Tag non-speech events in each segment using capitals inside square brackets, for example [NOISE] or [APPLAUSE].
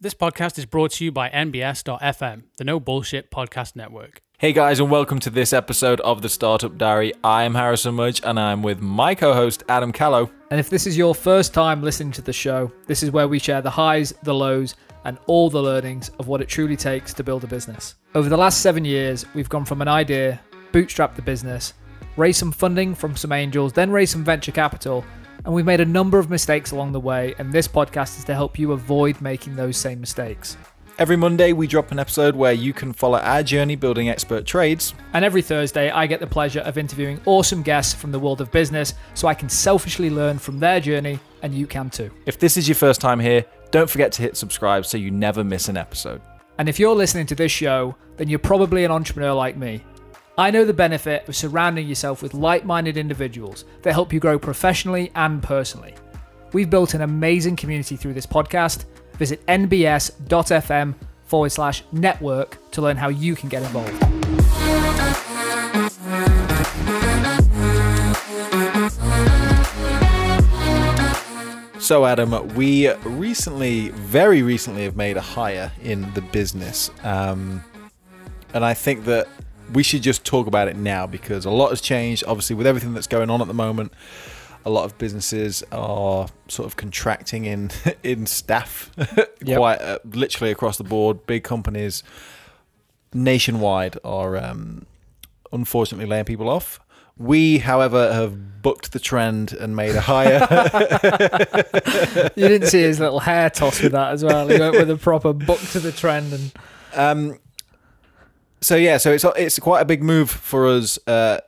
This podcast is brought to you by NBS.FM, the No Bullshit Podcast Network. Hey guys, and welcome to this episode of the Startup Diary. I am Harrison Mudge, and I'm with my co-host Adam Callow. And if this is your first time listening to the show, this is where we share the highs, the lows, and all the learnings of what it truly takes to build a business. Over the last seven years, we've gone from an idea, bootstrap the business, raise some funding from some angels, then raise some venture capital, and we've made a number of mistakes along the way, and this podcast is to help you avoid making those same mistakes. Every Monday, we drop an episode where you can follow our journey building expert trades. And every Thursday, I get the pleasure of interviewing awesome guests from the world of business so I can selfishly learn from their journey, and you can too. If this is your first time here, don't forget to hit subscribe so you never miss an episode. And if you're listening to this show, then you're probably an entrepreneur like me. I know the benefit of surrounding yourself with like minded individuals that help you grow professionally and personally. We've built an amazing community through this podcast. Visit nbs.fm forward slash network to learn how you can get involved. So, Adam, we recently, very recently, have made a hire in the business. Um, and I think that we should just talk about it now because a lot has changed. Obviously, with everything that's going on at the moment, a lot of businesses are sort of contracting in [LAUGHS] in staff, [LAUGHS] Yep. quite uh, literally across the board. Big companies nationwide are um, unfortunately laying people off. We, however, have booked the trend and made a hire. [LAUGHS] You didn't see his little hair toss with that as well. He went with a proper book to the trend and Um, so yeah, so it's it's quite a big move for us, uh,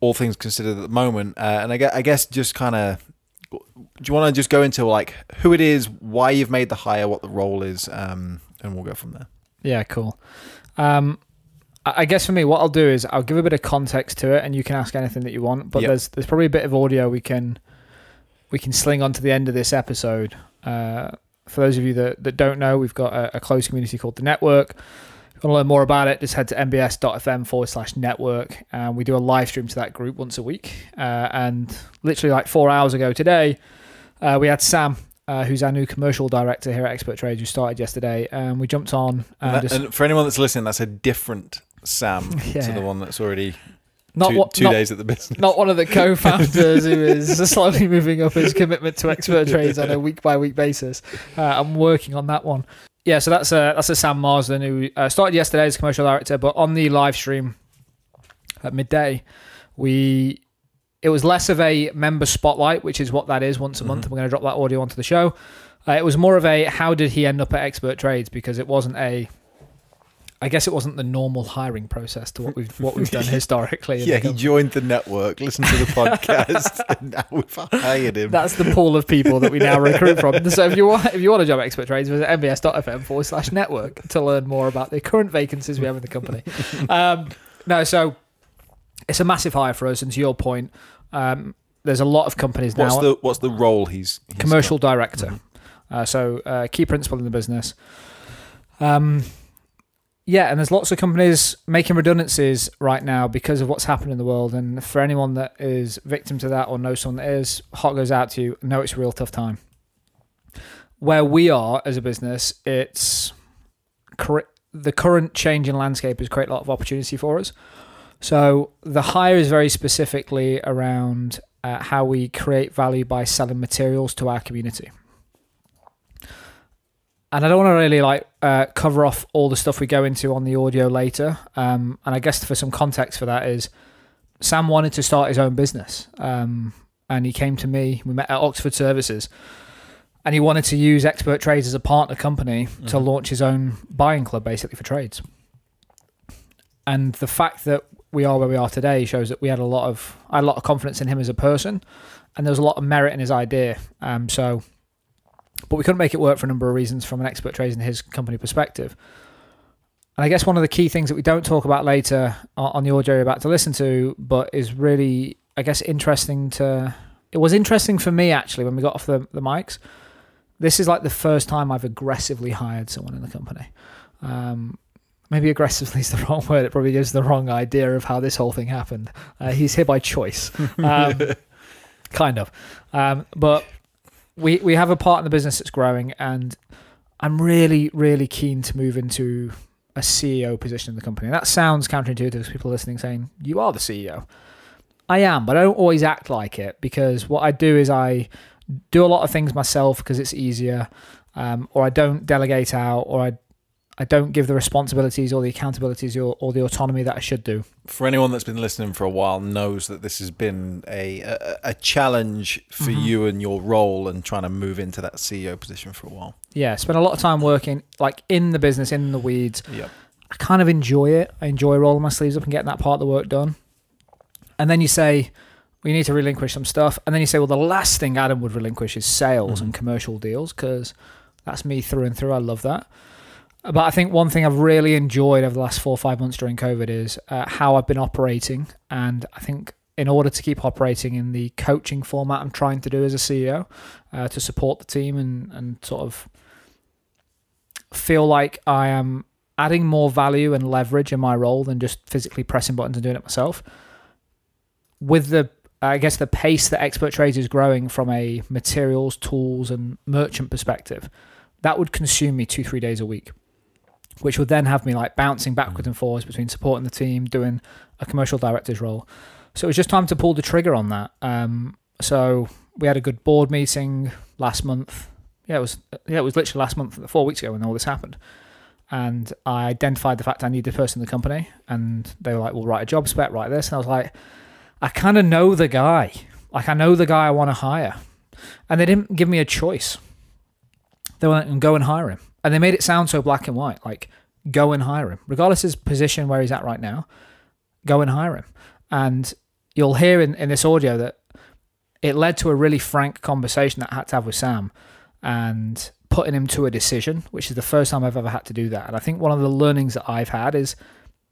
all things considered at the moment. Uh, and I guess, I guess just kind of, do you want to just go into like who it is, why you've made the hire, what the role is, um, and we'll go from there. Yeah, cool. Um, I guess for me, what I'll do is I'll give a bit of context to it, and you can ask anything that you want. But Yep. there's there's probably a bit of audio we can we can sling onto the end of this episode. Uh, for those of you that, that don't know, we've got a, a closed community called the Network. Want to learn more about it, just head to mbs.fm forward slash network. And we do a live stream to that group once a week. Uh, and literally like four hours ago today, uh, we had Sam, uh, who's our new commercial director here at Expert Trades, who started yesterday. And we jumped on and, that- just and for anyone that's listening, that's a different Sam [LAUGHS] to the one that's already not two, two not, days at the business. not one of the co-founders who is [LAUGHS] slowly moving up his commitment to expert trades on a week by week basis. Uh, I'm working on that one. Yeah, so that's a that's a Sam Marsden who uh, started yesterday as commercial director, but on the live stream at midday, we it was less of a member spotlight, which is what that is once a month. Mhm. We're going to drop that audio onto the show. Uh, it was more of a how did he end up at expert trades because it wasn't a I guess it wasn't the normal hiring process to what we've what we've done [LAUGHS] historically. Yeah, he joined the network, listened to the podcast, [LAUGHS] and now we've hired him. That's the pool of people that we now recruit from. So if you want, if you want a job expert trades, visit mbs.fm forward slash network to learn more about the current vacancies we have in the company. [LAUGHS] Um, no, so it's a massive hire for us. And to your point, um, there's a lot of companies what's now. the what's the role he's, he's commercial got? director. Mhm. Uh, so uh, key principal in the business. Um, yeah, and there's lots of companies making redundancies right now because of what's happened in the world. And for anyone that is victim to that or knows someone that is, heart goes out to you. Know it's a real tough time. Where we are as a business, it's cur- the current change in landscape has created a lot of opportunity for us. So the hire is very specifically around uh, how we create value by selling materials to our community. And I don't want to really like uh, cover off all the stuff we go into on the audio later. Um, and I guess for some context for that is Sam wanted to start his own business. Um, and he came to me. We met at Oxford Services. And he wanted to use Expert Trades as a partner company to Mhm. launch his own buying club basically for trades. And the fact that we are where we are today shows that we had a lot of I had a lot of confidence in him as a person, and there was a lot of merit in his idea. Um, so, but we couldn't make it work for a number of reasons from an expert trades and his company perspective. And I guess one of the key things that we don't talk about later on the audio you're about to listen to, but is really I guess interesting to. It was interesting for me actually when we got off the, the mics. This is like the first time I've aggressively hired someone in the company. Um, maybe aggressively is the [LAUGHS] wrong word. It probably gives the wrong idea of how this whole thing happened. Uh, he's here by choice, [LAUGHS] um, kind of. Um, but we we have a part in the business that's growing, and I'm really, really keen to move into a CEO position in the company. And that sounds counterintuitive to people listening saying, You are the CEO. I am, but I don't always act like it because what I do is I do a lot of things myself because it's easier, um, or I don't delegate out, or I I don't give the responsibilities or the accountabilities or, or the autonomy that I should do. For anyone that's been listening for a while, knows that this has been a a, a challenge for Mhm. you and your role and trying to move into that CEO position for a while. Yeah, spend a lot of time working like in the business, in the weeds. Yeah. I kind of enjoy it. I enjoy rolling my sleeves up and getting that part of the work done. And then you say, we need to relinquish some stuff. And then you say, well, the last thing Adam would relinquish is sales Mhm. and commercial deals because that's me through and through. I love that. But I think one thing I've really enjoyed over the last four or five months during COVID is uh, how I've been operating. And I think in order to keep operating in the coaching format I'm trying to do as a CEO uh, to support the team and, and sort of feel like I am adding more value and leverage in my role than just physically pressing buttons and doing it myself. With the, I guess, the pace that Expert Trades is growing from a materials, tools, and merchant perspective, that would consume me two, three days a week, which would then have me like bouncing backwards and forwards between supporting the team, doing a commercial director's role. So it was just time to pull the trigger on that. Um, so we had a good board meeting last month. Yeah, it was yeah, it was literally last month, four weeks ago when all this happened. And I identified the fact I needed a person in the company, and they were like, "Well, write a job spec, write this." And I was like, "I kind of know the guy. Like, I know the guy I want to hire." And they didn't give me a choice. They went and go and hire him, and they made it sound so black and white, like go and hire him, regardless of his position where he's at right now. Go and hire him, and you'll hear in, in this audio that it led to a really frank conversation that I had to have with Sam and putting him to a decision, which is the first time I've ever had to do that. And I think one of the learnings that I've had is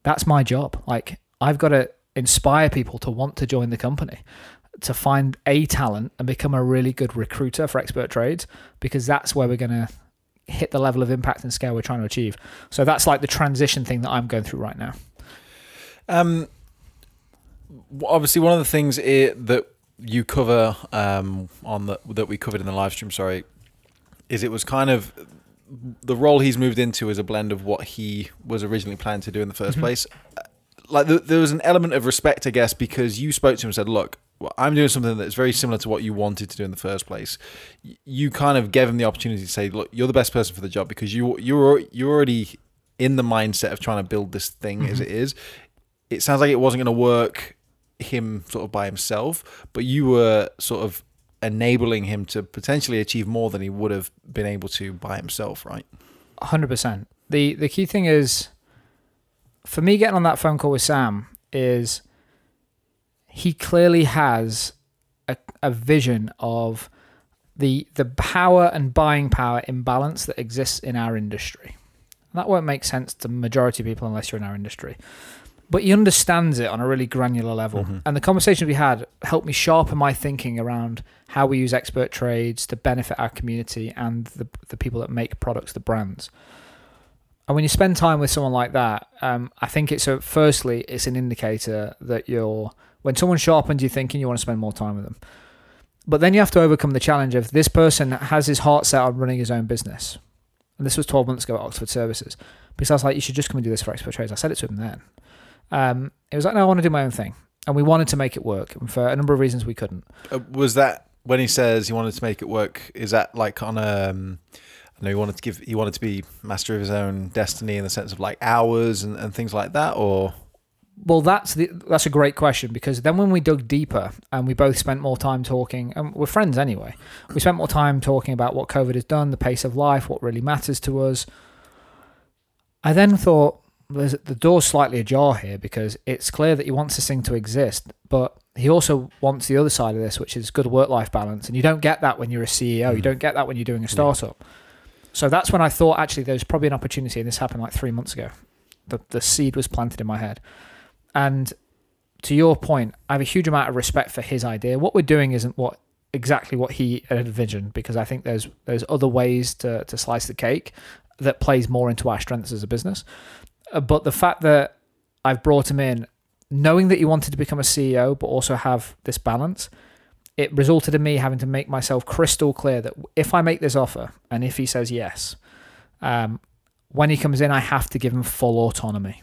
that's my job. Like I've got to inspire people to want to join the company, to find a talent and become a really good recruiter for expert trades, because that's where we're going to hit the level of impact and scale we're trying to achieve. So that's like the transition thing that I'm going through right now. Um, obviously, one of the things i that you cover um, on the that we covered in the live stream, sorry, is it was kind of the role he's moved into is a blend of what he was originally planning to do in the 1st Mhm. place. Like th there was an element of respect, I guess, because you spoke to him and said, "Look, well, I'm doing something that's very similar to what you wanted to do in the first place." Y- You kind of gave him the opportunity to say, "Look, you're the best person for the job because you you're you're already in the mindset of trying to build this thing as Mhm. it is." It sounds like it wasn't going to work him sort of by himself, but you were sort of enabling him to potentially achieve more than he would have been able to by himself, right? hundred percent. The the key thing is for me getting on that phone call with Sam is he clearly has a, a vision of the the power and buying power imbalance that exists in our industry. And that won't make sense to majority of people unless you're in our industry. But he understands it on a really granular level. Mhm. And the conversation we had helped me sharpen my thinking around how we use expert trades to benefit our community and the, the people that make products, the brands. And when you spend time with someone like that, um, I think it's a, firstly, it's an indicator that you're, when someone sharpens your thinking, you want to spend more time with them. But then you have to overcome the challenge of this person that has his heart set on running his own business. And this was 12 months ago at Oxford Services. Because I was like, you should just come and do this for Expert Trades. I said it to him then. Um, it was like, no, I want to do my own thing. And we wanted to make it work. And for a number of reasons, we couldn't. Uh, was that when he says he wanted to make it work? Is that like on a? Um, I know he wanted to give. He wanted to be master of his own destiny in the sense of like hours and, and things like that, or Well, that's the, that's a great question because then when we dug deeper and we both spent more time talking, and we're friends anyway, we spent more time talking about what COVID has done, the pace of life, what really matters to us. I then thought there's the door's slightly ajar here because it's clear that he wants this thing to exist, but he also wants the other side of this, which is good work-life balance, and you don't get that when you're a CEO. You Mm. don't get that when you're doing a Yeah. So that's when I thought actually there's probably an opportunity, and this happened like three months ago. The the seed was planted in my head. And to your point, I have a huge amount of respect for his idea. What we're doing isn't what exactly what he envisioned because I think there's there's other ways to to slice the cake that plays more into our strengths as a business. Uh, But the fact that I've brought him in, knowing that he wanted to become a CEO but also have this balance, it resulted in me having to make myself crystal clear that if I make this offer and if he says yes, Um, when he comes in, I have to give him full autonomy.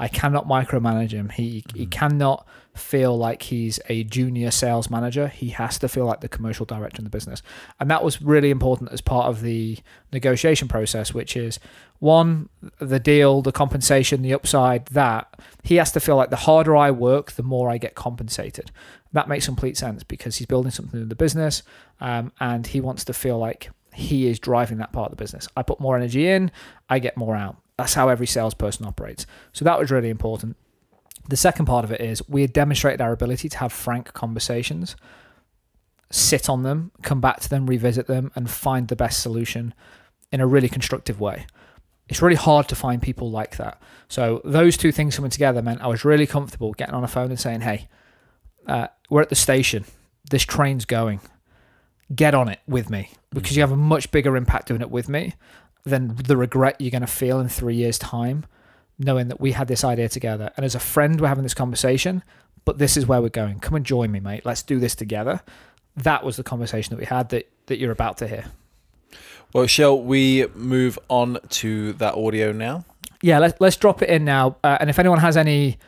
I cannot micromanage him. He he cannot feel like he's a junior sales manager. He has to feel like the commercial director in the business. And that was really important as part of the negotiation process, which is one, the deal, the compensation, the upside, that he has to feel like the harder I work, the more I get compensated. That makes complete sense because he's building something in the business um, and he wants to feel like he is driving that part of the business. I put more energy in, I get more out. That's how every salesperson operates. So that was really important. The second part of it is we had demonstrated our ability to have frank conversations, sit on them, come back to them, revisit them, and find the best solution in a really constructive way. It's really hard to find people like that. So those two things coming together meant I was really comfortable getting on a phone and saying, "Hey, uh, we're at the station. This train's going. Get on it with me because you have a much bigger impact doing it with me than the regret you're going to feel in three years' time, knowing that we had this idea together. And as a friend, we're having this conversation, but this is where we're going. Come and join me, mate. Let's do this together. That was the conversation that we had that, that you're about to hear. Well, shall we move on to that audio now? Yeah, let's let's drop it in now. Uh, and if anyone has any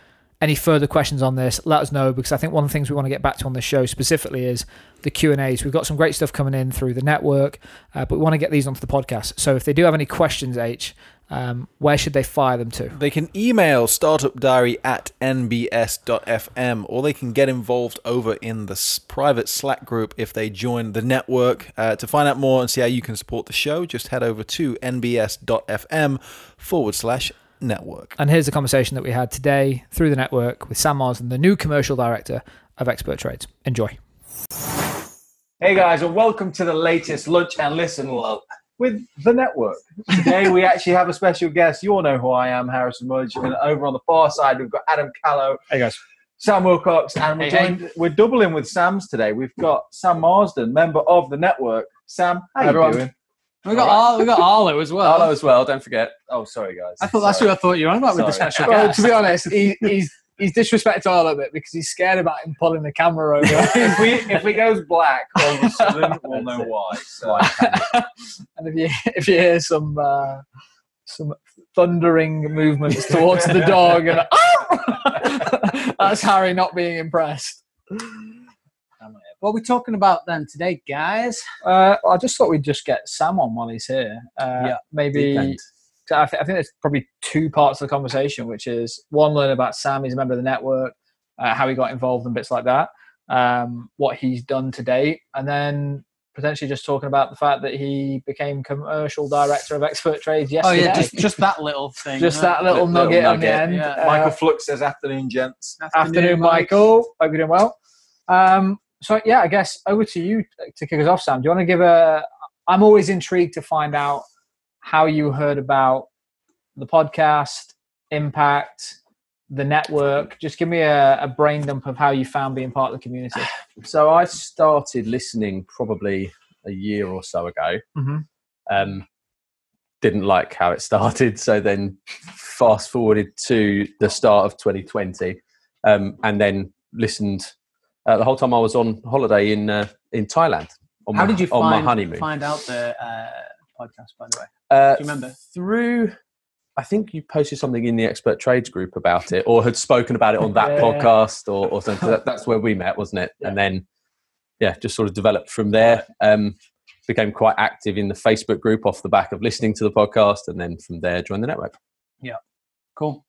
any further questions on this, let us know because I think one of the things we want to get back to on the show specifically is the Q and A's. We've got some great stuff coming in through the network, uh, but we want to get these onto the podcast. So if they do have any questions, H, um, where should they fire them to? They can email startupdiary at nbs.fm or they can get involved over in the private Slack group if they join the network. Uh, to find out more and see how you can support the show, just head over to nbs.fm forward slash network. And here's the conversation that we had today through the network with Sam Marsden, the new commercial director of Expert Trades. Enjoy. Hey guys, and welcome to the latest Lunch and Listen Love with the network. Today we actually have a special guest. You all know who I am, Harrison Mudge, and over on the far side we've got Adam Callow, Hey guys. Sam Wilcox, and we're, Hey, hey. we're doubling with Sam's today. We've got Sam Marsden, member of the network. Sam, how Everyone. you doing? We got Ar- we got Arlo as well. Arlo as well. Don't forget. Oh, sorry guys. I thought that's who I thought you were on about with the Sorry. special Well, guest. to be honest, he, he's he's disrespected Arlo a bit because he's scared about him pulling the camera over. [LAUGHS] if we if we goes black all of a [LAUGHS] sudden, we'll know it. why. So, and if you if you hear some uh, some thundering movements towards the dog, and [LAUGHS] "Ah!" that's Harry not being impressed. What are we talking about then today, guys? Uh, I just thought we'd just get Sam on while he's here. Uh, Yeah, maybe. Deep end. So I, th- I think there's probably two parts of the conversation, which is one, learn about Sam. He's a member of the network, uh, how he got involved and bits like that, um, what he's done to date, and then potentially just talking about the fact that he became commercial director of Expert Trades yesterday. Oh yeah, just just that little thing. Just huh? that little, Little nugget, on the end. yeah. Uh, Michael Flux says afternoon, gents. afternoon, Michael. Hope you're doing well. Um, so yeah, I guess over to you to kick us off, Sam. Do you want to give a? I'm always intrigued to find out how you heard about the podcast, impact, the network. Just give me a, a brain dump of how you found being part of the community. [SIGHS] So I started listening probably a year or so ago. Mhm. Um, didn't like how it started, so then fast forwarded to the start of 2020, um, and then listened uh, the whole time I was on holiday in uh, in Thailand. On How my, did you on my find honeymoon? find out the uh, podcast? By the way, Uh, do you remember? through I think you posted something in the expert trades group about it, or had spoken about it on that [LAUGHS] Yeah. podcast, or, or something. That, [LAUGHS] that's where we met, wasn't it? And then, yeah, just sort of developed from there. Um, became quite active in the Facebook group off the back of listening to the podcast, and then from there joined the network. Yeah, cool.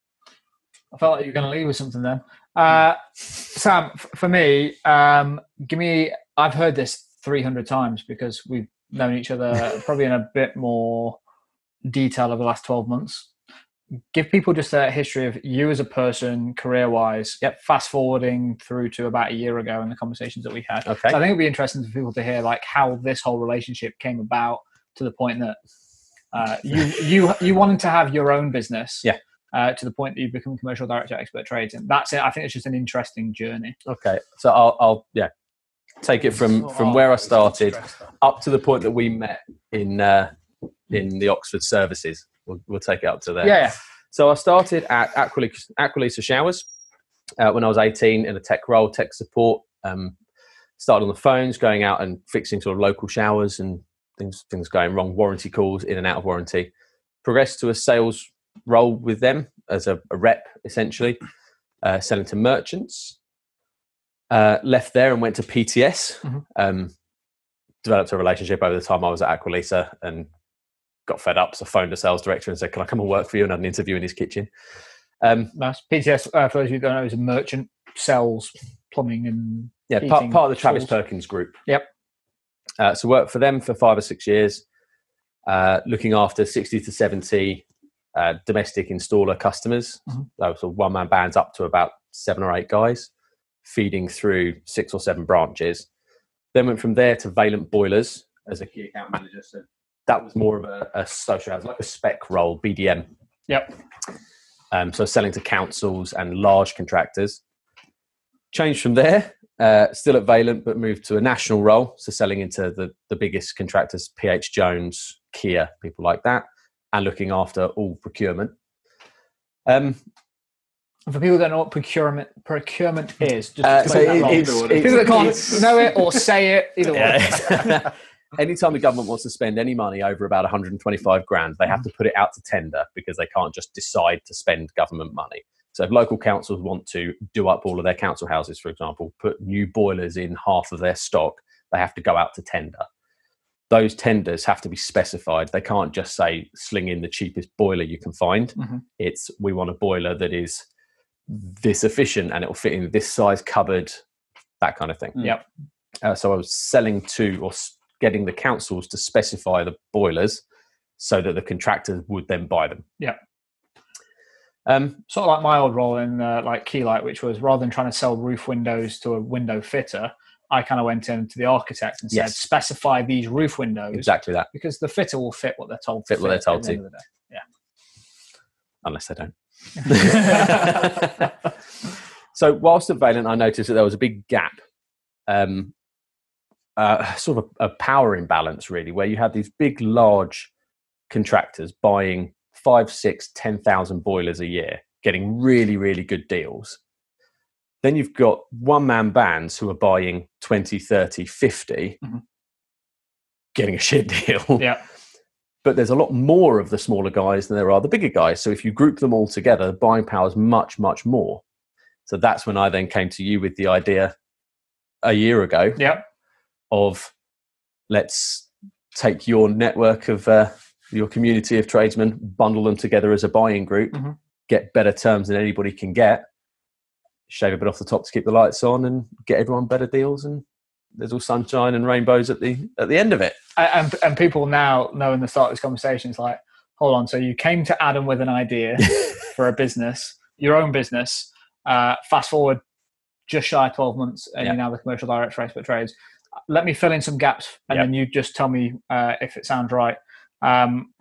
I felt like you were going to leave with something then. Uh, Sam, f- for me, um, give me. I've heard this 300 times because we've known each other [LAUGHS] probably in a bit more detail over the last 12 months. Give people just a history of you as a person, career wise. Yep. Fast forwarding through to about a year ago and the conversations that we had. Okay. So I think it'd be interesting for people to hear like how this whole relationship came about to the point that uh, you you you wanted to have your own business. Yeah. Uh, to the point that you become commercial director at Expert Trades, and that's it. I think it's just an interesting journey. Okay. So I'll, I'll yeah take it from from where I started up to the point that we met in uh, in the Oxford services. We'll, we'll take it up to there. Yeah. So I started at Aqualisa, Aqualisa Showers uh, when I was 18 in a tech role, tech support. Um, started on the phones, going out and fixing sort of local showers and things things going wrong, warranty calls in and out of warranty. progressed to a sales role with them as a, a rep, essentially, uh, selling to merchants. Uh, left there and went to PTS. Mhm. Um, developed a relationship over the time I was at Aqualisa and got fed up. So phoned the sales director and said, "Can I come and work for you?" And had an interview in his kitchen. Um, Nice. PTS, uh, for those who don't know, is a merchant sells plumbing and yeah, part, part of the Travis tools. Perkins group. Yep. Uh, so worked for them for five or six years, uh, looking after 60 to 70 uh, domestic installer customers. Mhm. Those sort of one man bands up to about seven or eight guys, feeding through six or seven branches. Then went from there to Vaillant Boilers as a key account manager. So that was more of a, a social like a spec role, BDM. Yep. Um, so selling to councils and large contractors. Changed from there, uh, still at Vaillant, but moved to a national role. So selling into the, the biggest contractors, PH Jones, Kier, people like that, and looking after all procurement. Um, for people that don't know what procurement procurement is, just uh, so that it- it's, it's- people that can't it's- know it or say it, either way. Yeah. [LAUGHS] Anytime the government wants to spend any money over about 125 grand, they have to put it out to tender because they can't just decide to spend government money. So if local councils want to do up all of their council houses, for example, put new boilers in half of their stock, they have to go out to tender. Those tenders have to be specified. They can't just say sling in the cheapest boiler you can find. Mhm. It's we want a boiler that is this efficient and it will fit in this size cupboard, that kind of thing. Yep. Uh, so I was selling to or getting the councils to specify the boilers so that the contractors would then buy them. Yep. Um, Sort of like my old role in uh, like Keylite, which was rather than trying to sell roof windows to a window fitter, I kind of went in to the architect and said, Yes. specify these roof windows exactly that, because the fitter will fit what they're told. to Fit what they're told the to. end of the day. unless they don't. [LAUGHS] [LAUGHS] so whilst at Vaillant, I noticed that there was a big gap, um, uh, sort of a, a power imbalance, really, where you had these big, large contractors buying five, six, ten thousand boilers a year, getting really, really good deals. Then you've got one man bands who are buying 20, 30, 50, Mhm. getting a shit deal Yeah. but there's a lot more of the smaller guys than there are the bigger guys. So if you group them all together, the buying power is much, much more. So that's when I then came to you with the idea a year ago Yep. of let's take your network of uh, your community of tradesmen, bundle them together as a buying group, Mhm. get better terms than anybody can get, shave a bit off the top to keep the lights on, and get everyone better deals. And there's all sunshine and rainbows at the at the end of it. and and people now know in the start of this conversation it's like hold on so you came to adam with an idea [LAUGHS] for a business your own business uh, fast forward just shy of 12 months and Yeah. you're now the commercial director for expert trades let me fill in some gaps and Yep. then you just tell me uh, if it sounds right um,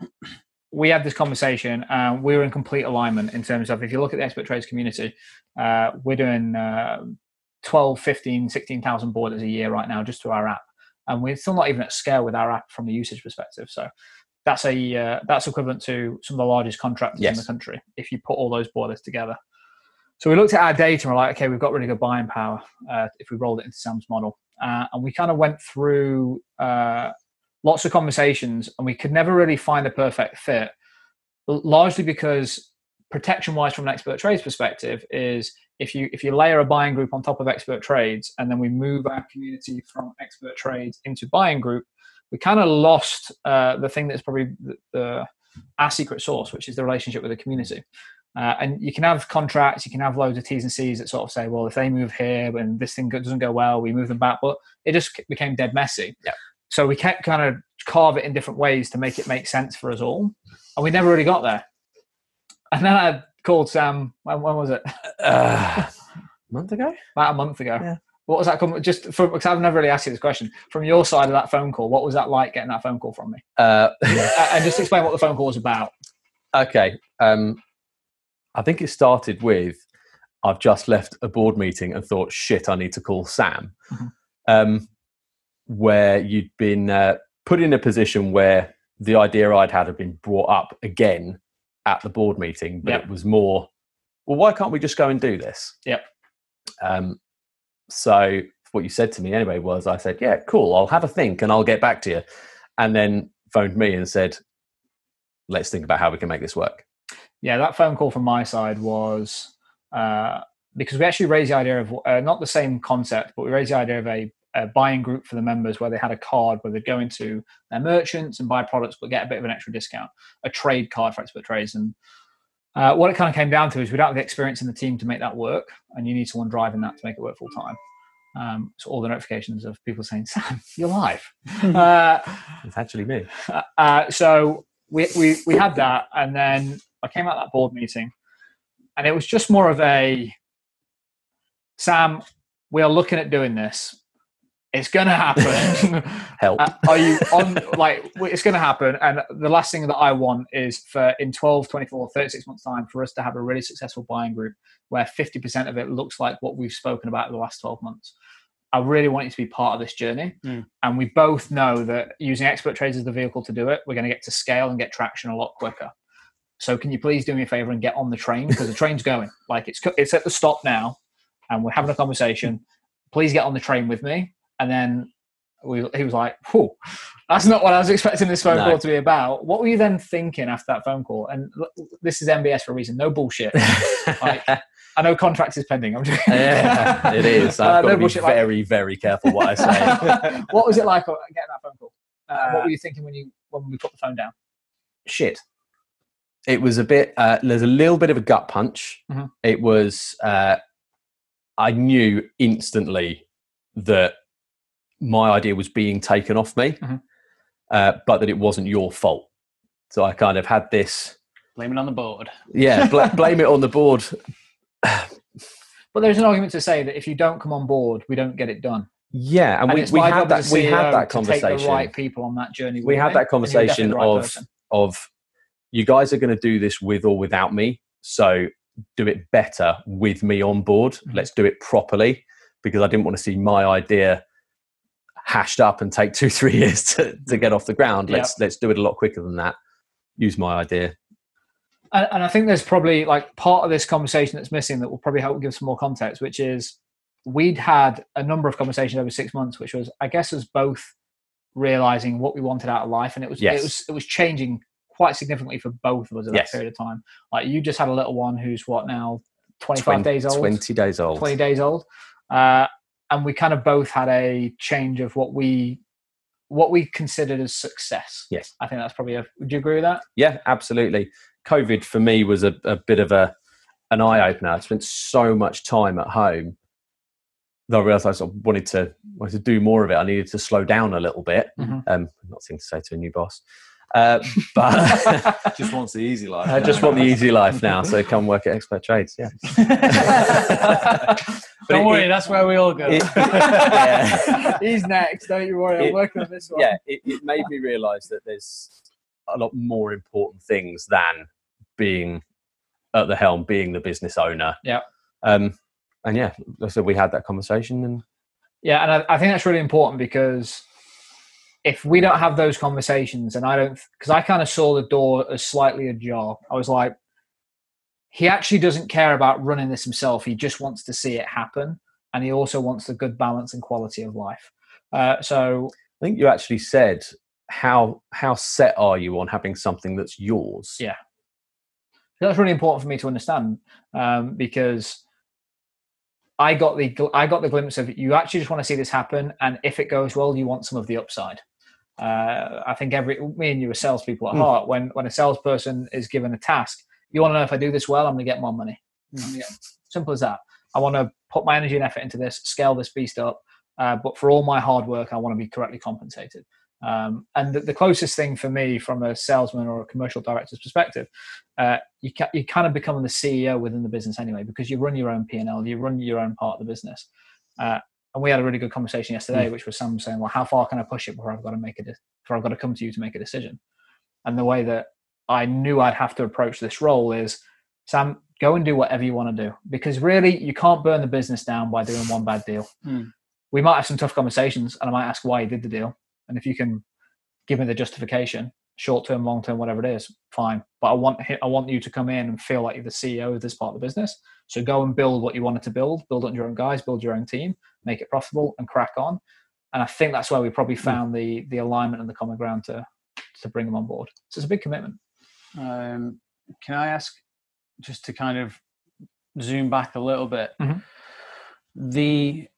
we had this conversation and we were in complete alignment in terms of if you look at the expert trades community uh, we're doing uh, 12 15 16000 boilers a year right now just through our app and we're still not even at scale with our app from the usage perspective. So that's a uh, that's equivalent to some of the largest contractors in the country if you put all those boilers together. So we looked at our data and we're like, okay, we've got really good buying power uh, if we rolled it into Sam's model, uh, and we kind of went through uh, lots of conversations and we could never really find a perfect fit, largely because protection wise from an expert trades perspective is if you if you layer a buying group on top of expert trades and then we move our community from expert trades into buying group we kind of lost uh, the thing that's probably the, the our secret sauce which is the relationship with the community uh, and you can have contracts you can have loads of t's and c's that sort of say well if they move here and this thing doesn't go well we move them back but it just became dead messy Yeah. So we kept kind of carve it in different ways to make it make sense for us all and we never really got there and then I called Sam. When, when was it? Uh, a month ago. About a month ago. Yeah. What was that? com- Just from because I've never really asked you this question. From your side of that phone call, what was that like getting that phone call from me? Uh, Uh, and just explain what the phone call was about. okay. Um, I think it started with I've just left a board meeting and thought, shit, I need to call Sam. Mhm. Um, where you'd been uh, put in a position where the idea I'd had had been brought up again at the board meeting, but Yep. it was more, well, why can't we just go and do this? Yep. Um, so what you said to me anyway was, I said, yeah, cool, I'll have a think and I'll get back to you. And then phoned me and said, let's think about how we can make this work. Yeah, that phone call from my side was uh, because we actually raised the idea of uh, not the same concept, but we raised the idea of a, a buying group for the members where they had a card where they'd go into their merchants and buy products but get a bit of an extra discount, a trade card for expert trades. And uh, what it kind of came down to is we don't have the experience in the team to make that work, and you need someone driving that to make it work full time. Um, so all the notifications of people saying, "Sam, you're live." uh, It's actually me. uh, so we, we we had that, and then I came out that board meeting, and it was just more of a Sam. We are looking at doing this. It's going to happen. [LAUGHS] Help. Uh, are you on like it's going to happen and the last thing that i want is for in 12 24 36 months time for us to have a really successful buying group where 50% of it looks like what we've spoken about in the last 12 months i really want you to be part of this journey Mm. and we both know that using expert trades as the vehicle to do it we're going to get to scale and get traction a lot quicker so can you please do me a favor and get on the train because the train's going like it's it's at the stop now and we're having a conversation please get on the train with me and then we, he was like, Whew, that's not what I was expecting this phone No. call to be about. What were you then thinking after that phone call? And this is MBS for a reason. No bullshit. Like, [LAUGHS] I know contracts is pending. I'm just yeah, it is. Uh, I've got no to be bullshit, like- very, very careful what I say. [LAUGHS] what was it like uh, getting that phone call? Uh, Uh, what were you thinking when you when we put the phone down? Shit. It was a bit. Uh, there's a little bit of a gut punch. Mhm. It was. Uh, I knew instantly that my idea was being taken off me, Mhm. uh, but that it wasn't your fault. So I kind of had this. Blame it on the board. Yeah, bl- [LAUGHS] blame it on the board. But there's an argument to say that if you don't come on board, we don't get it done. Yeah, and, And we, we had that. We had that conversation. the right people on that journey. we had that and you're definitely conversation right of person. of you guys are going to do this with or without me so do it better with me on board Mhm. let's do it properly because i didn't want to see my idea hashed up and take two [LAUGHS] three years to, to get off the ground. Let's let's do it a lot quicker than that. Use my idea. And, and I think there's probably like part of this conversation that's missing that will probably help give some more context, which is we'd had a number of conversations over six months, which was I guess us both realizing what we wanted out of life, and it was Yes. it was it was changing quite significantly for both of us at Yes. that period of time. Like you just had a little one who's what now 25 20 days old, 20 days old. 20 days old, uh, and we kind of both had a change of what we what we considered as success. Yes. I think that's probably a. Would you agree with that? yeah absolutely covid for me was a, a bit of a an eye-opener i spent so much time at home that i realized i sort of wanted to wanted to do more of it i needed to slow down a little bit Mhm. um not thing to say to a new boss uh, but [LAUGHS] Just wants the easy life. i just want the easy life now so come work at expert trades yeah [LAUGHS] But Don't it- worry, it- that's where we all go. it- [LAUGHS] yeah. He's next. Don't you worry. I'm It- working on this one. yeah, it, it made me realize that there's a lot more important things than being at the helm, being the business owner. Yeah. Um, and yeah, so we had that conversation, and Yeah, and I, I think that's really important because if we don't have those conversations, and I don't, because I kind of saw the door as slightly ajar. I was like, he actually doesn't care about running this himself. He just wants to see it happen, and he also wants the good balance and quality of life. Uh, so I think you actually said how how set are you on having something that's yours? Yeah. that's really important for me to understand um, because I got the I got the glimpse of you actually just want to see this happen, and if it goes well, you want some of the upside. Uh, I think every me and you are salespeople at Mm. heart. When when a salesperson is given a task, you want to know if I do this well, I'm going to get more money. Get- Simple as that. I want to put my energy and effort into this, scale this beast up, uh, but for all my hard work, I want to be correctly compensated. Um, and the, the closest thing for me, from a salesman or a commercial director's perspective, uh, you ca- you kind of become the CEO within the business anyway because you run your own P and L, you run your own part of the business. Uh, and we had a really good conversation yesterday, which was Sam saying, "Well, how far can I push it before I've got to make a de- before I've got to come to you to make a decision?" And the way that I knew I'd have to approach this role is, Sam, go and do whatever you want to do because really you can't burn the business down by doing one bad deal. Hmm. We might have some tough conversations, and I might ask why you did the deal, and if you can give me the justification, short term, long term, whatever it is, fine. But I want I want you to come in and feel like you're the CEO of this part of the business. So go and build what you wanted to build, build on your own guys, build your own team, make it profitable, and crack on. And I think that's where we probably found the the alignment and the common ground to to bring them on board. So it's a big commitment. Um, can I ask, just to kind of zoom back a little bit, Mhm. the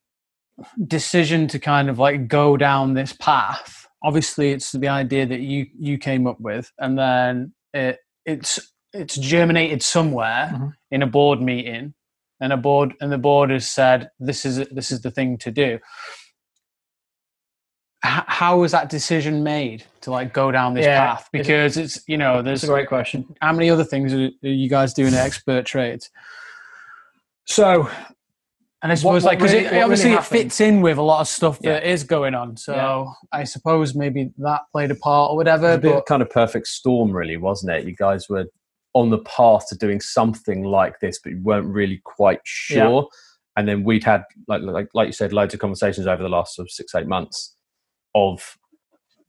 decision to kind of like go down this path? Obviously, it's the idea that you you came up with, and then it it's it's germinated somewhere Mhm. in a board meeting, and a board and the board has said this is this is the thing to do. H- how was that decision made to like go down this Yeah, path? Because it's you know there's That's a great question. how many other things are, are you guys doing at expert trades? So And I suppose what like because really- it, obviously really it fits in with a lot of stuff Yeah. that is going on. So Yeah. I suppose maybe that played a part or whatever. a bit of But kind of perfect storm, really, wasn't it? You guys were on the path to doing something like this, but you weren't really quite sure. And then we'd had, like, like, like you said, loads of conversations over the last sort of six, eight months of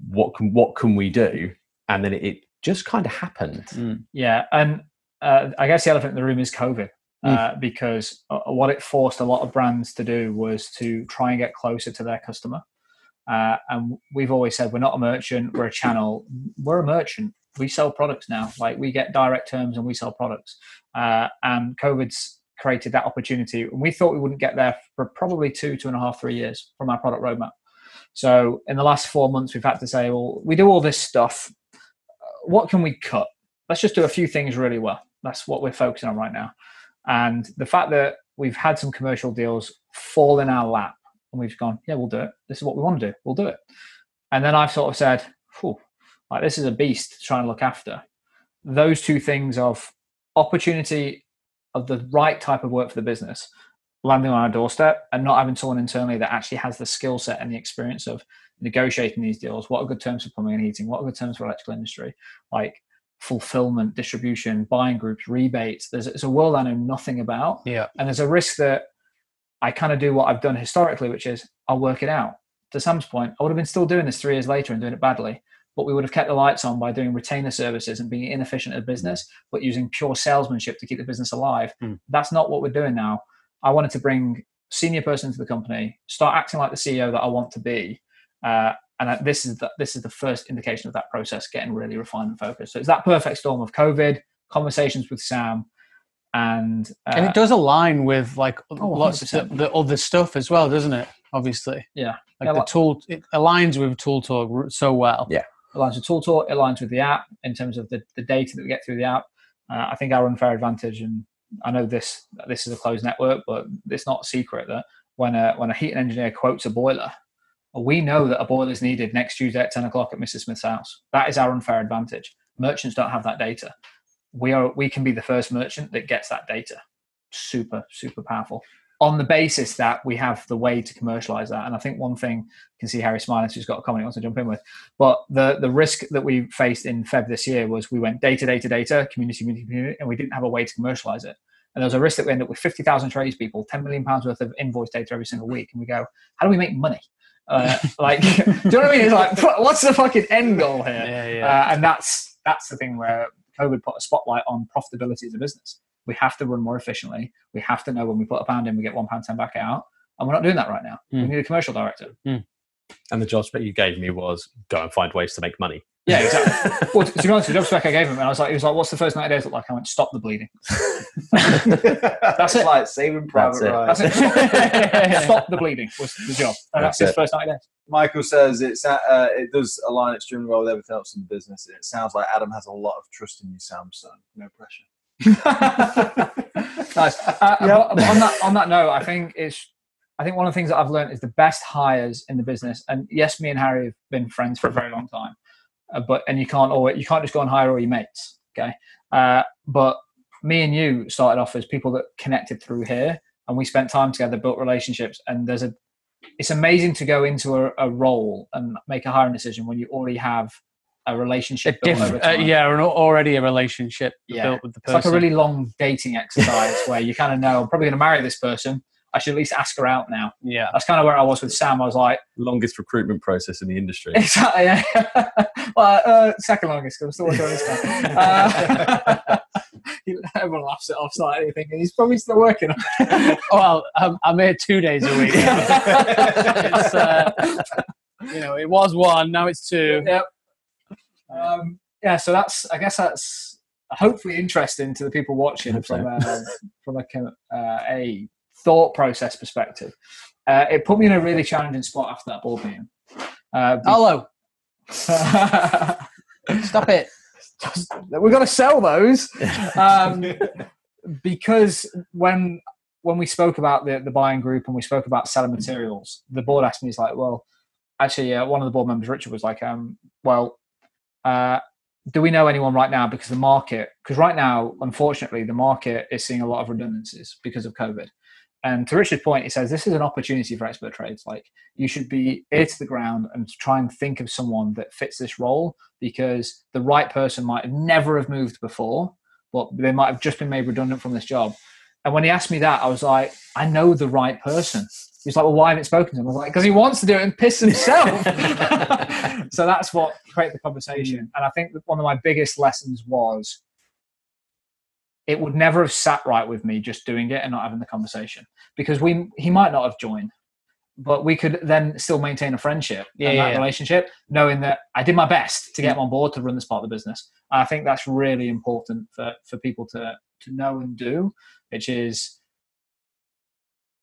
what can what can we do, and then it, it just kind of happened. Yeah, and uh, I guess the elephant in the room is COVID, Hmm. uh, because uh, what it forced a lot of brands to do was to try and get closer to their customer. Uh, and we've always said we're not a merchant, we're a channel. We're a merchant. We sell products now. Like we get direct terms and we sell products. Uh, and COVID's created that opportunity. And we thought we wouldn't get there for probably two, two and a half, three years from our product roadmap. So in the last four months, we've had to say, well, we do all this stuff. What can we cut? Let's just do a few things really well. That's what we're focusing on right now. And the fact that we've had some commercial deals fall in our lap and we've gone, yeah, we'll do it. This is what we want to do. We'll do it. And then I've sort of said, like this is a beast to try and look after. Those two things of opportunity of the right type of work for the business landing on our doorstep and not having someone internally that actually has the skill set and the experience of negotiating these deals. What are good terms for plumbing and heating? What are good terms for electrical industry? Like fulfillment, distribution, buying groups, rebates. There's it's a world I know nothing about. Yeah. And there's a risk that I kind of do what I've done historically, which is I'll work it out. To Sam's point, I would have been still doing this three years later and doing it badly, but we would have kept the lights on by doing retainer services and being inefficient at business, but using pure salesmanship to keep the business alive. Mm. That's not what we're doing now. I wanted to bring senior person to the company, start acting like the CEO that I want to be, uh, and this is the, this is the first indication of that process getting really refined and focused. So it's that perfect storm of COVID, conversations with Sam, and uh, and it does align with like Oh, lots of the, the other stuff as well, doesn't it? Obviously, Yeah. Like Yeah, the like- tool, it aligns with Tool Talk so well. Yeah. aligns with ToolTalk, it aligns with the app in terms of the, the data that we get through the app. Uh, I think our unfair advantage, and I know this this is a closed network, but it's not a secret that when a when a heating engineer quotes a boiler, we know that a boiler is needed next Tuesday at ten o'clock at Mrs. Smith's house. That is our unfair advantage. Merchants don't have that data. We are we can be the first merchant that gets that data. Super super powerful. On the basis that we have the way to commercialize that, and I think one thing you can see Harry smiling, so he's got a comment he wants to jump in with. But the the risk that we faced in Feb this year was we went data, data, data, community, community, community, and we didn't have a way to commercialize it. And there was a risk that we end up with fifty thousand tradespeople, ten million pounds worth of invoice data every single week, and we go, how do we make money? Uh, like, [LAUGHS] do you know what I mean? It's like, what's the fucking end goal here? Yeah, yeah. Uh, and that's that's the thing where COVID put a spotlight on profitability as a business. We have to run more efficiently. We have to know when we put a pound in, we get one pound ten back out, and we're not doing that right now. We Mm. need a commercial director. And the job spec you gave me was go and find ways to make money. Yeah, exactly. [LAUGHS] well, to, to be honest, the job spec I gave him, and I was like, he was like, "What's the first ninety days look like?" I went, "Stop the bleeding." [LAUGHS] That's it. like saving Private That's it. Ryan. That's [LAUGHS] it. Stop the bleeding was the job. And that's, That's his it. first ninety days. Michael says it's uh, uh, it does align extremely well with everything else in the business. It sounds like Adam has a lot of trust in you, Sam. So no pressure. nice. Uh, but, but on that on that note, I think it's I think one of the things that I've learned is the best hires in the business. And yes, me and Harry have been friends for a very long time, uh, but and you can't always you can't just go and hire all your mates. Okay, uh, but me and you started off as people that connected through here, and we spent time together, built relationships, and there's a it's amazing to go into a, a role and make a hiring decision when you already have a A relationship built diff- over uh, yeah, and already a relationship Yeah. built with the It's like a really long dating [LAUGHS] exercise where you kind of know I'm probably going to marry this person. I should at least ask her out now. yeah. That's kind of where I was with Sam. I was like, Longest recruitment process in the industry. [LAUGHS] exactly. Yeah. [LAUGHS] well, uh, second longest because I'm still working on this guy. [LAUGHS] Uh, everyone laughs it off slightly, thinking he's probably still working on it. well, I'm, I'm here two days a week. it's, uh, you know, it was one, now it's two. Yep. Um, yeah, so that's I guess that's hopefully interesting to the people watching Hope so. from a, from like a, uh, a thought process perspective. Uh, it put me in a really challenging spot after that board meeting. Uh, Hello. [LAUGHS] Stop it. just- we're going to sell those [LAUGHS] um, because when when we spoke about the, the buying group and we spoke about selling materials, the board asked me, "It's like, well, actually, uh, one of the board members, Richard, was like, um, well, uh, do we know anyone right now? Because the market, because right now, unfortunately, the market is seeing a lot of redundancies because of COVID." And to Richard's point, he says this is an opportunity for expert trades. Like you should be ear to the ground and try and think of someone that fits this role because the right person might have never have moved before, but they might have just been made redundant from this job. And when he asked me that, I was like, I know the right person. He's like, well, why haven't spoken to him? I was like, because he wants to do it and piss himself. [LAUGHS] so that's what created the conversation. Mm. And I think that one of my biggest lessons was it would never have sat right with me just doing it and not having the conversation because we he might not have joined but we could then still maintain a friendship Yeah, and that yeah. relationship knowing that i did my best to get him on board to run this part of the business and i think that's really important for for people to to know and do which is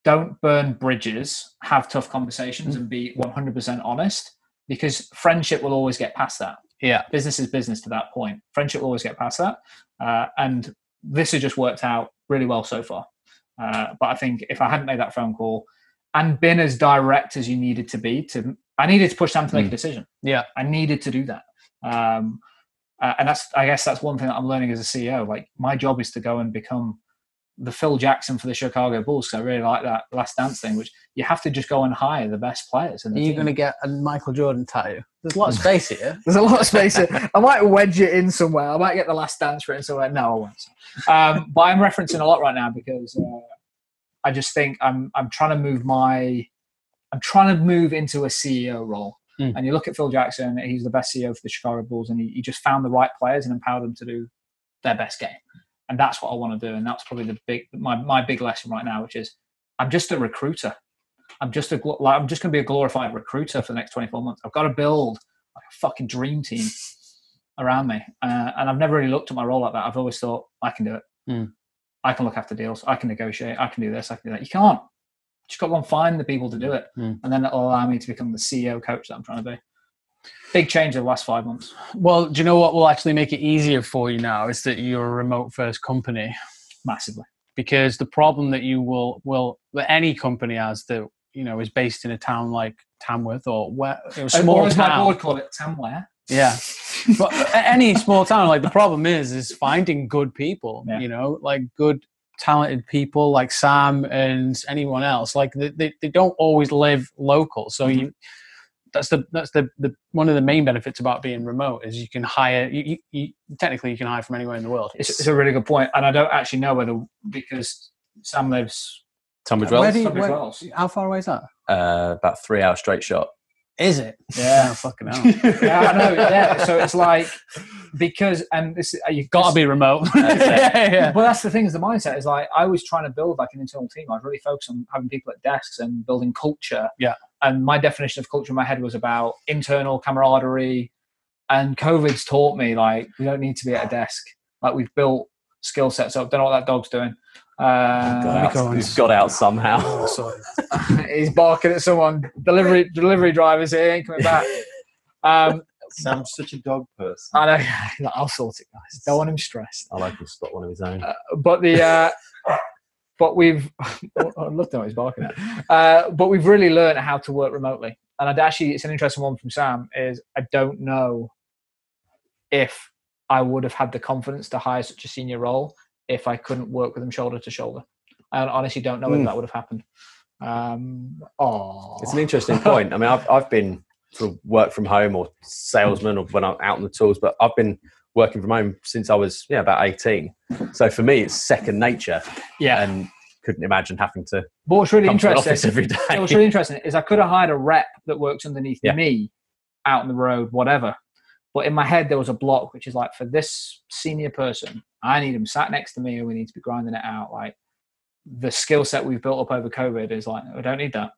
don't burn bridges have tough conversations and be 100% honest because friendship will always get past that Yeah. business is business to that point. Friendship will always get past that. Uh, and this has just worked out really well so far. Uh, but I think if I hadn't made that phone call and been as direct as you needed to be, to I needed to push Sam to make a decision. Yeah. I needed to do that. Um, uh, and that's I guess that's one thing that I'm learning as a CEO. Like my job is to go and become the Phil Jackson for the Chicago Bulls. Because I really like that last dance thing, which you have to just go and hire the best players. In Are you team. going to get a Michael Jordan tattoo? There's a lot of space here. [LAUGHS] There's a lot of space. here. I might wedge it in somewhere. I might get the last dance written somewhere. No, I won't. Um, but I'm referencing a lot right now because uh, I just think I'm I'm trying to move my I'm trying to move into a CEO role. Mm. And you look at Phil Jackson; he's the best CEO for the Chicago Bulls, and he, he just found the right players and empowered them to do their best game. And that's what I want to do. And that's probably the big my my big lesson right now, which is I'm just a recruiter. I'm just a like, I'm just going to be a glorified recruiter for the next 24 months. I've got to build like a fucking dream team [LAUGHS] around me. Uh, and I've never really looked at my role like that. I've always thought I can do it. Mm. I can look after deals. I can negotiate. I can do this. I can do that. You can't. You just got to go and find the people to do it, Mm. and then it'll allow me to become the CEO coach that I'm trying to be. Big change in the last five months. Well, do you know what will actually make it easier for you now? Is that you're a remote first company. Massively. because the problem that you will will that any company has that you know is based in a town like Tamworth or where a Or small as my town. board call it, Tamware. Yeah, but any small town like the problem is is finding good people. Yeah. You know, like good talented people like Sam and anyone else. Like they they, they don't always live local, so Mm-hmm. you. That's the that's the, the one of the main benefits about being remote is you can hire you, you, you technically you can hire from anywhere in the world. It's, it's a really good point, and I don't actually know whether because Sam lives. Tunbridge Where Wells, do you- Tunbridge where- Wells. how far away is that? uh, about three hour straight shot. Is it? Yeah. Oh, fucking hell. [LAUGHS] yeah, I know. Yeah, so it's like because and this uh, you've Got to be remote. That's [LAUGHS] yeah, yeah. [LAUGHS] Well, that's the thing. Is the mindset is like I was trying to build like an internal team. I was really focused on having people at desks and building culture. Yeah. And my definition of culture in my head was about internal camaraderie. And COVID's taught me like we don't need to be at a desk. Like we've built skill sets up. Don't know what that dog's doing. Uh, out, he's got out somehow. [LAUGHS] [LAUGHS] he's barking at someone. Delivery delivery drivers here ain't coming back. [LAUGHS] Um, Sam's such a dog person. I know. Like, I'll sort it, guys. Don't want him stressed. I'll open spot one of his own. but the uh, but we've I'd love to know what he's barking at. Uh, but we've really learned how to work remotely, and I'd actually it's an interesting one from Sam. Is I don't know if I would have had the confidence to hire such a senior role if I couldn't work with him shoulder to shoulder. I honestly don't know Mm. that would have happened. Um, oh, It's an interesting point. I mean, I've, I've been sort of work from home or salesman or when I'm out on the tools, but I've been working from home since I was yeah about 18. So for me, it's second nature, yeah. and couldn't imagine having to But what's really interesting office [LAUGHS] every day. What's really interesting is I could have hired a rep that works underneath Yeah. me out on the road, whatever. But in my head, there was a block, which is like, for this senior person, I need him sat next to me and we need to be grinding it out. Like, the skill set we've built up over COVID is like, we don't need that.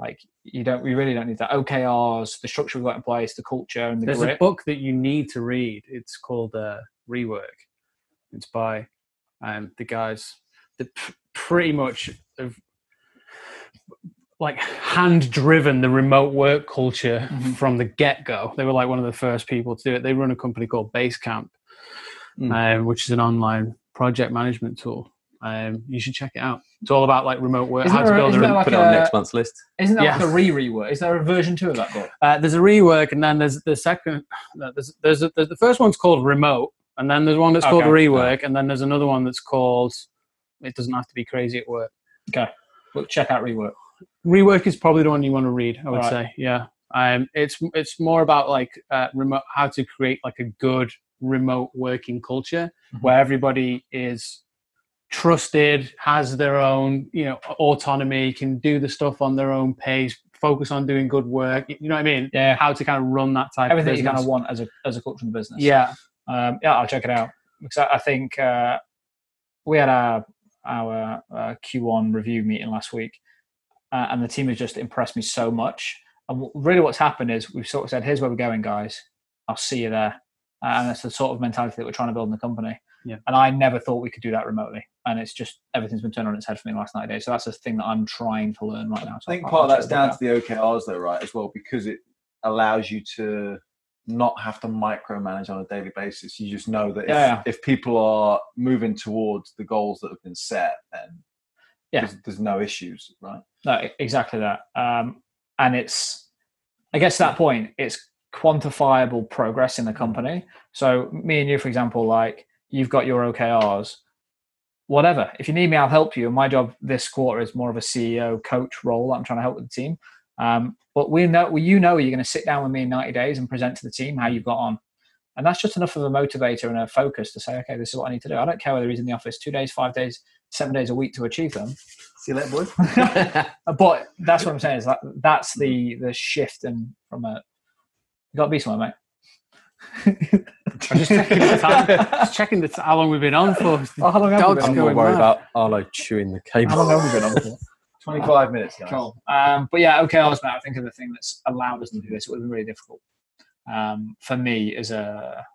Like, you don't, we really don't need that. OKRs, the structure we've got in place, the culture and the There's a book that you need to read. It's called uh, Rework. It's by um, the guys that p- pretty much have like hand driven the remote work culture Mhm. from the get go. They were like one of the first people to do it. They run a company called Basecamp, Mm. um, which is an online project management tool. Um, you should check it out. It's all about like remote work, Isn't how to a- build a there like Put it on next month's list. Isn't that Yeah. like a re rework? Is there a version two of that book? Uh, there's a rework, and then there's the second. There's, there's, a, there's the first one's called remote, and then there's one that's called Okay. rework, and then there's another one that's called. It doesn't have to be crazy at work. Look, check out rework. Rework is probably the one you want to read. I would Right. say, yeah. Um, it's it's more about like uh, remote, how to create like a good remote working culture Mhm. where everybody is trusted, has their own you know autonomy, can do the stuff on their own pace, focus on doing good work. You know what I mean? Yeah. How to kind of run that type Everything of you kind of want as a as a culture the business. Yeah, Um, yeah, I'll check it out because I, I think uh, we had our our uh, Q1 review meeting last week, uh, and the team has just impressed me so much. And w- really, what's happened is we've sort of said, "Here's where we're going, guys. I'll see you there." Uh, and that's the sort of mentality that we're trying to build in the company. Yeah. And I never thought we could do that remotely, and it's just everything's been turned on its head for me the last 90 days. So that's a thing that I'm trying to learn right now. So I think part of that's down to the OKRs, though, right? As well, because it allows you to not have to micromanage on a daily basis. You just know that if, Yeah, if people are moving towards the goals that have been set, then Yeah. there's, there's no issues, right? No, exactly that. Um, and it's, I guess, to that point, it's quantifiable progress in the company. So, me and you, for example, like you've got your OKRs, whatever. If you need me, I'll help you. And my job this quarter is more of a CEO coach role. I'm trying to help with the team. Um, but we know, well, you know, you're going to sit down with me in 90 days and present to the team how you've got on. And that's just enough of a motivator and a focus to say, okay, this is what I need to do. I don't care whether he's in the office two days, five days, seven days a week to achieve them. See you later, boys. [LAUGHS] but that's what I'm saying is that that's the the shift and from a you got to be somewhere, mate. I'm just checking the time. [LAUGHS] just checking the t- how long we've been on for. Oh, how long have we Dogs been I'm on? more going worried mad. about Arlo chewing the cable. How long have we been on for? [LAUGHS] 25 minutes, guys. Cool. Um, but yeah, okay, Osman, I think of the thing that's allowed us to do this. It would have been really difficult um, for me as a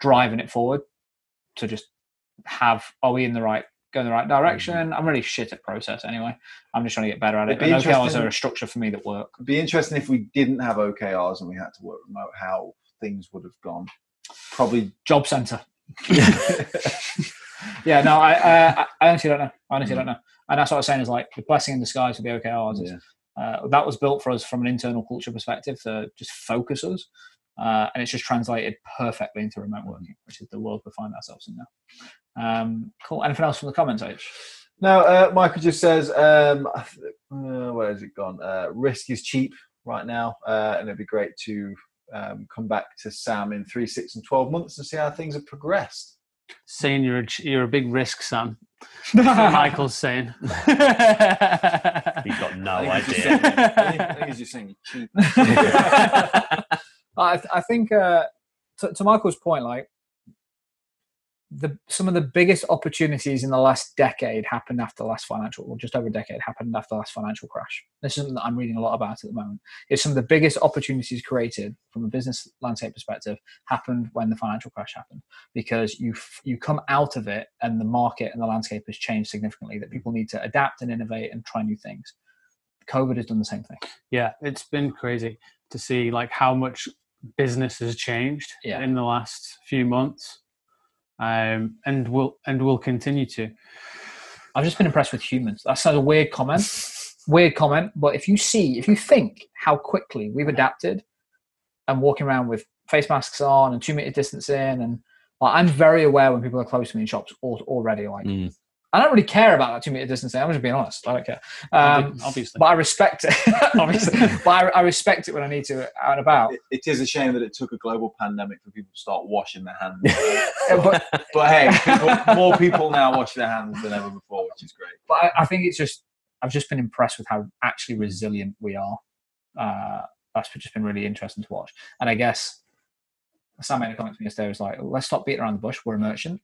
driving it forward to just have. Are we in the right? Go in the right direction. I'm really shit at process anyway. I'm just trying to get better at it. It'd be And OKRs interesting- are a structure for me that work. It'd be interesting if we didn't have OKRs and we had to work remote, how things would have gone. Probably Job center. [LAUGHS] yeah, no, I, I, I honestly don't know. I honestly don't know. And that's what I was saying is like the blessing in disguise for the OKRs is uh, that was built for us from an internal culture perspective to just focus us. Uh, and it's just translated perfectly into remote working, which is the world we find ourselves in now. Um, cool. Anything else from the comments, H? No, uh, Michael just says, um, uh, where has it gone? Uh, risk is cheap right now, uh, and it'd be great to um, come back to Sam in three, six, and 12 months and see how things have progressed. saying you're a, you're a big risk, Sam. [LAUGHS] Michael's saying. [LAUGHS] He's got no I think he's just idea. saying- I think- I think he's just saying cheap. [LAUGHS] I, th- I think uh, to, to Michael's point, like the some of the biggest opportunities in the last decade happened after the last financial, or just over a decade, happened after the last financial crash. This is something that I'm reading a lot about at the moment. It's some of the biggest opportunities created from a business landscape perspective happened when the financial crash happened because you you come out of it and the market and the landscape has changed significantly. That people need to adapt and innovate and try new things. COVID has done the same thing. yeah, it's been crazy to see like how much business has changed Yeah. in the last few months, um, and will and will continue to. I've just been impressed with humans. That sounds a weird comment. weird comment, but if you see, if you think how quickly we've adapted and walking around with face masks on and two meter distancing, and like, I'm very aware when people are close to me in shops already. Like, Mm. I don't really care about that two meter distancing. I'm just being honest. I don't care. Um, obviously, but I respect it. [LAUGHS] obviously, but I, I respect it when I need to out and about. It, it is a shame that it took a global pandemic for people to start washing their hands. [LAUGHS] Yeah, but [LAUGHS] but hey, people, more people now wash their hands than ever before, which is great. but I, I think it's just I've just been impressed with how actually resilient we are. Uh, that's just been really interesting to watch. And I guess Sam made a comment to me yesterday. Was like, let's stop beating around the bush. We're a merchant,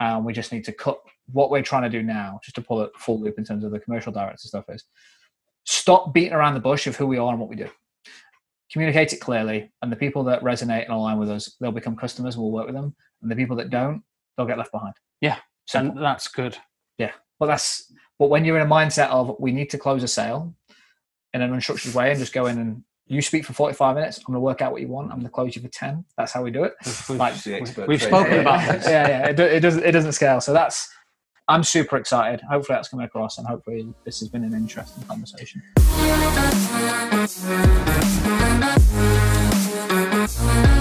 and we just need to cut what we're trying to do now. Just to pull it full loop in terms of the commercial director stuff is stop beating around the bush of who we are and what we do. Communicate it clearly, and the people that resonate and align with us, they'll become customers. and We'll work with them, and the people that don't, they'll get left behind. and that's good. Yeah. But that's but when you're in a mindset of we need to close a sale in an unstructured way and just go in and you speak for 45 minutes. I'm going to work out what you want. I'm going to close you for 10. That's how we do it. [LAUGHS] We've, we've spoken about [LAUGHS] this. Yeah, yeah. It, it, doesn't, it doesn't scale. So that's, I'm super excited. Hopefully that's coming across and hopefully this has been an interesting conversation. [LAUGHS]